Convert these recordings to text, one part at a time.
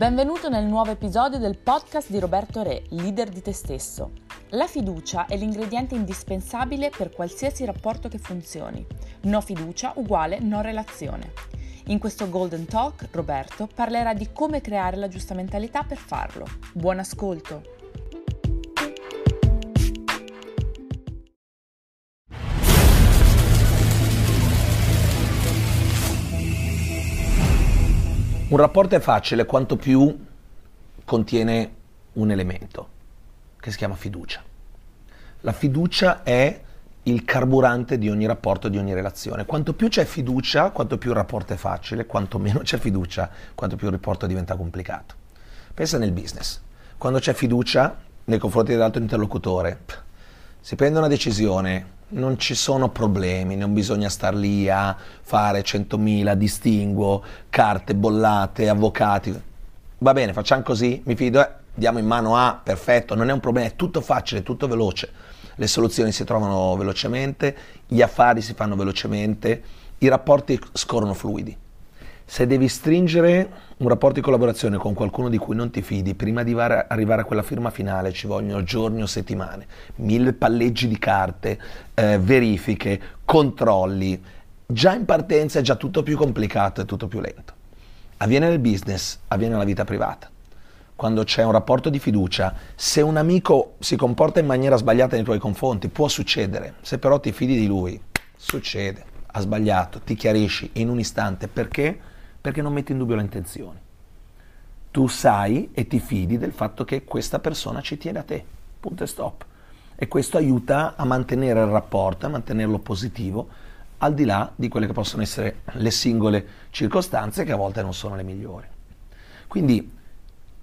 Benvenuto nel nuovo episodio del podcast di Roberto Re, leader di te stesso. La fiducia è l'ingrediente indispensabile per qualsiasi rapporto che funzioni. No fiducia uguale no relazione. In questo Golden Talk Roberto parlerà di come creare la giusta mentalità per farlo. Buon ascolto! Un rapporto è facile quanto più contiene un elemento che si chiama fiducia. La fiducia è il carburante di ogni rapporto, di ogni relazione. Quanto più c'è fiducia, quanto più il rapporto è facile, quanto meno c'è fiducia, quanto più il rapporto diventa complicato. Pensa nel business. Quando c'è fiducia nei confronti dell'altro interlocutore, si prende una decisione, non ci sono problemi, non bisogna star lì a fare 100.000 distinguo, carte bollate, avvocati. Va bene, facciamo così, mi fido, eh, diamo in mano a, perfetto, non è un problema, è tutto facile, tutto veloce. Le soluzioni si trovano velocemente, gli affari si fanno velocemente, i rapporti scorrono fluidi. Se devi stringere un rapporto di collaborazione con qualcuno di cui non ti fidi, prima di arrivare a quella firma finale ci vogliono giorni o settimane, mille palleggi di carte, eh, verifiche, controlli. Già in partenza è già tutto più complicato e tutto più lento. Avviene nel business, avviene nella vita privata. Quando c'è un rapporto di fiducia, se un amico si comporta in maniera sbagliata nei tuoi confronti, può succedere. Se però ti fidi di lui, succede. Ha sbagliato, ti chiarisci in un istante perché? Perché non metti in dubbio le intenzioni. Tu sai e ti fidi del fatto che questa persona ci tiene a te, punto e stop. E questo aiuta a mantenere il rapporto, a mantenerlo positivo, al di là di quelle che possono essere le singole circostanze che a volte non sono le migliori. Quindi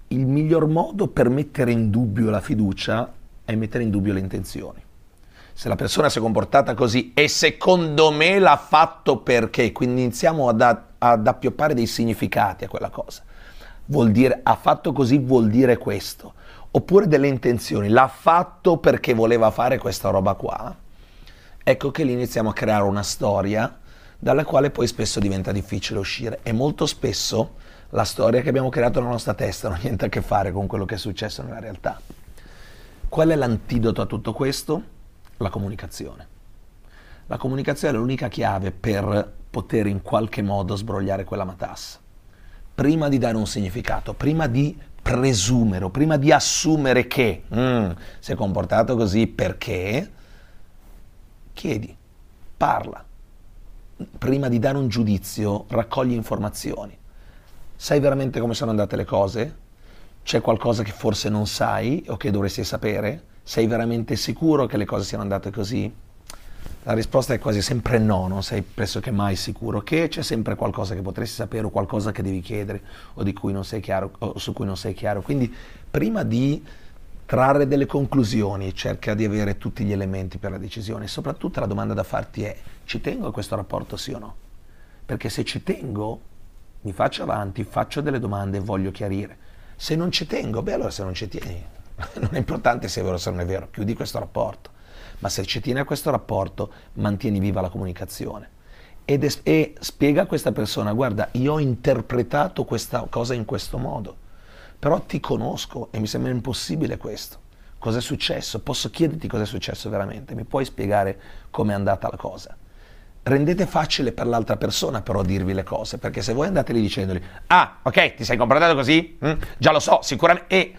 il miglior modo per mettere in dubbio la fiducia è mettere in dubbio le intenzioni se la persona si è comportata così e secondo me l'ha fatto perché, quindi iniziamo ad, ad appioppare dei significati a quella cosa. Vuol dire, ha fatto così vuol dire questo. Oppure delle intenzioni, l'ha fatto perché voleva fare questa roba qua. Ecco che lì iniziamo a creare una storia dalla quale poi spesso diventa difficile uscire e molto spesso la storia che abbiamo creato nella nostra testa non ha niente a che fare con quello che è successo nella realtà. Qual è l'antidoto a tutto questo? la comunicazione. La comunicazione è l'unica chiave per poter in qualche modo sbrogliare quella matassa. Prima di dare un significato, prima di presumere o prima di assumere che mm, si è comportato così perché, chiedi, parla. Prima di dare un giudizio, raccogli informazioni. Sai veramente come sono andate le cose? C'è qualcosa che forse non sai o che dovresti sapere? Sei veramente sicuro che le cose siano andate così? La risposta è quasi sempre no, non sei pressoché mai sicuro, che c'è sempre qualcosa che potresti sapere o qualcosa che devi chiedere o, cui chiaro, o su cui non sei chiaro. Quindi prima di trarre delle conclusioni cerca di avere tutti gli elementi per la decisione soprattutto la domanda da farti è ci tengo a questo rapporto sì o no? Perché se ci tengo mi faccio avanti, faccio delle domande e voglio chiarire. Se non ci tengo, beh allora se non ci tieni non è importante se è vero o se non è vero, chiudi questo rapporto. Ma se ci tieni a questo rapporto, mantieni viva la comunicazione. Ed es- e spiega a questa persona, guarda, io ho interpretato questa cosa in questo modo, però ti conosco e mi sembra impossibile questo. Cosa è successo? Posso chiederti cosa è successo veramente? Mi puoi spiegare com'è andata la cosa? rendete facile per l'altra persona però dirvi le cose, perché se voi andate lì dicendogli, ah, ok, ti sei comportato così? Mm, già lo so, sicuramente, e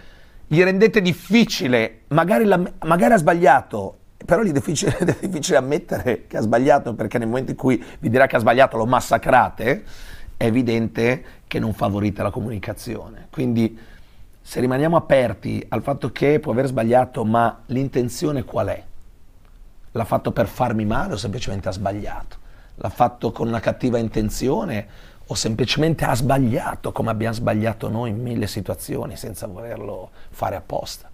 gli rendete difficile, magari, la, magari ha sbagliato, però gli è difficile, è difficile, ammettere che ha sbagliato perché nel momento in cui vi dirà che ha sbagliato lo massacrate, è evidente che non favorite la comunicazione. Quindi se rimaniamo aperti al fatto che può aver sbagliato, ma l'intenzione qual è? L'ha fatto per farmi male o semplicemente ha sbagliato? L'ha fatto con una cattiva intenzione o semplicemente ha sbagliato come abbiamo sbagliato noi in mille situazioni senza volerlo fare apposta.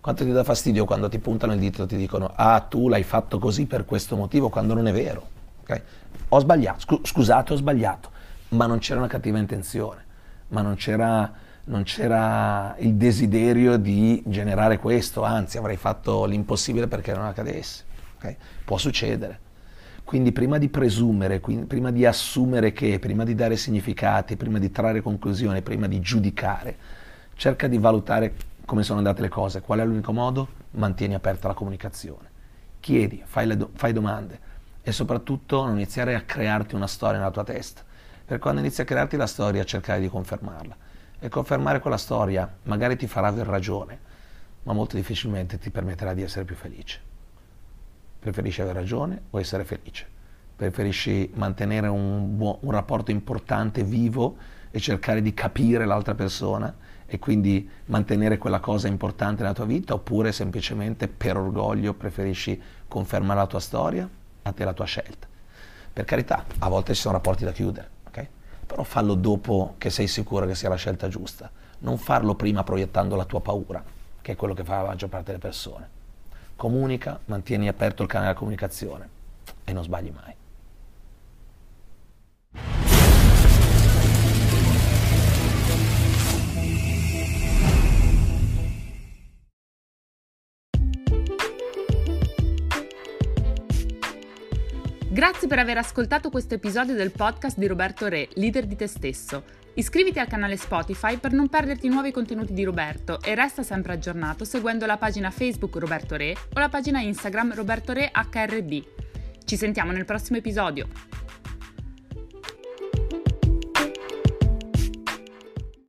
Quanto ti dà fastidio quando ti puntano il dito e ti dicono ah tu l'hai fatto così per questo motivo quando non è vero. Okay? Ho sbagliato, scu- scusate ho sbagliato, ma non c'era una cattiva intenzione, ma non c'era, non c'era il desiderio di generare questo, anzi avrei fatto l'impossibile perché non accadesse. Okay? Può succedere Quindi prima di presumere, prima di assumere che, prima di dare significati, prima di trarre conclusioni, prima di giudicare, cerca di valutare come sono andate le cose. Qual è l'unico modo? Mantieni aperta la comunicazione. Chiedi, fai, do- fai domande e soprattutto non iniziare a crearti una storia nella tua testa. Per quando inizi a crearti la storia, cercare di confermarla. E confermare quella storia magari ti farà aver ragione, ma molto difficilmente ti permetterà di essere più felice. Preferisci avere ragione o essere felice? Preferisci mantenere un, buon, un rapporto importante, vivo e cercare di capire l'altra persona e quindi mantenere quella cosa importante nella tua vita oppure semplicemente per orgoglio preferisci confermare la tua storia? A te la tua scelta. Per carità, a volte ci sono rapporti da chiudere, okay? però fallo dopo che sei sicuro che sia la scelta giusta, non farlo prima proiettando la tua paura, che è quello che fa la maggior parte delle persone comunica, mantieni aperto il canale della comunicazione e non sbagli mai. Grazie per aver ascoltato questo episodio del podcast di Roberto Re, leader di te stesso. Iscriviti al canale Spotify per non perderti nuovi contenuti di Roberto e resta sempre aggiornato seguendo la pagina Facebook Roberto Re o la pagina Instagram Roberto Re HRD. Ci sentiamo nel prossimo episodio.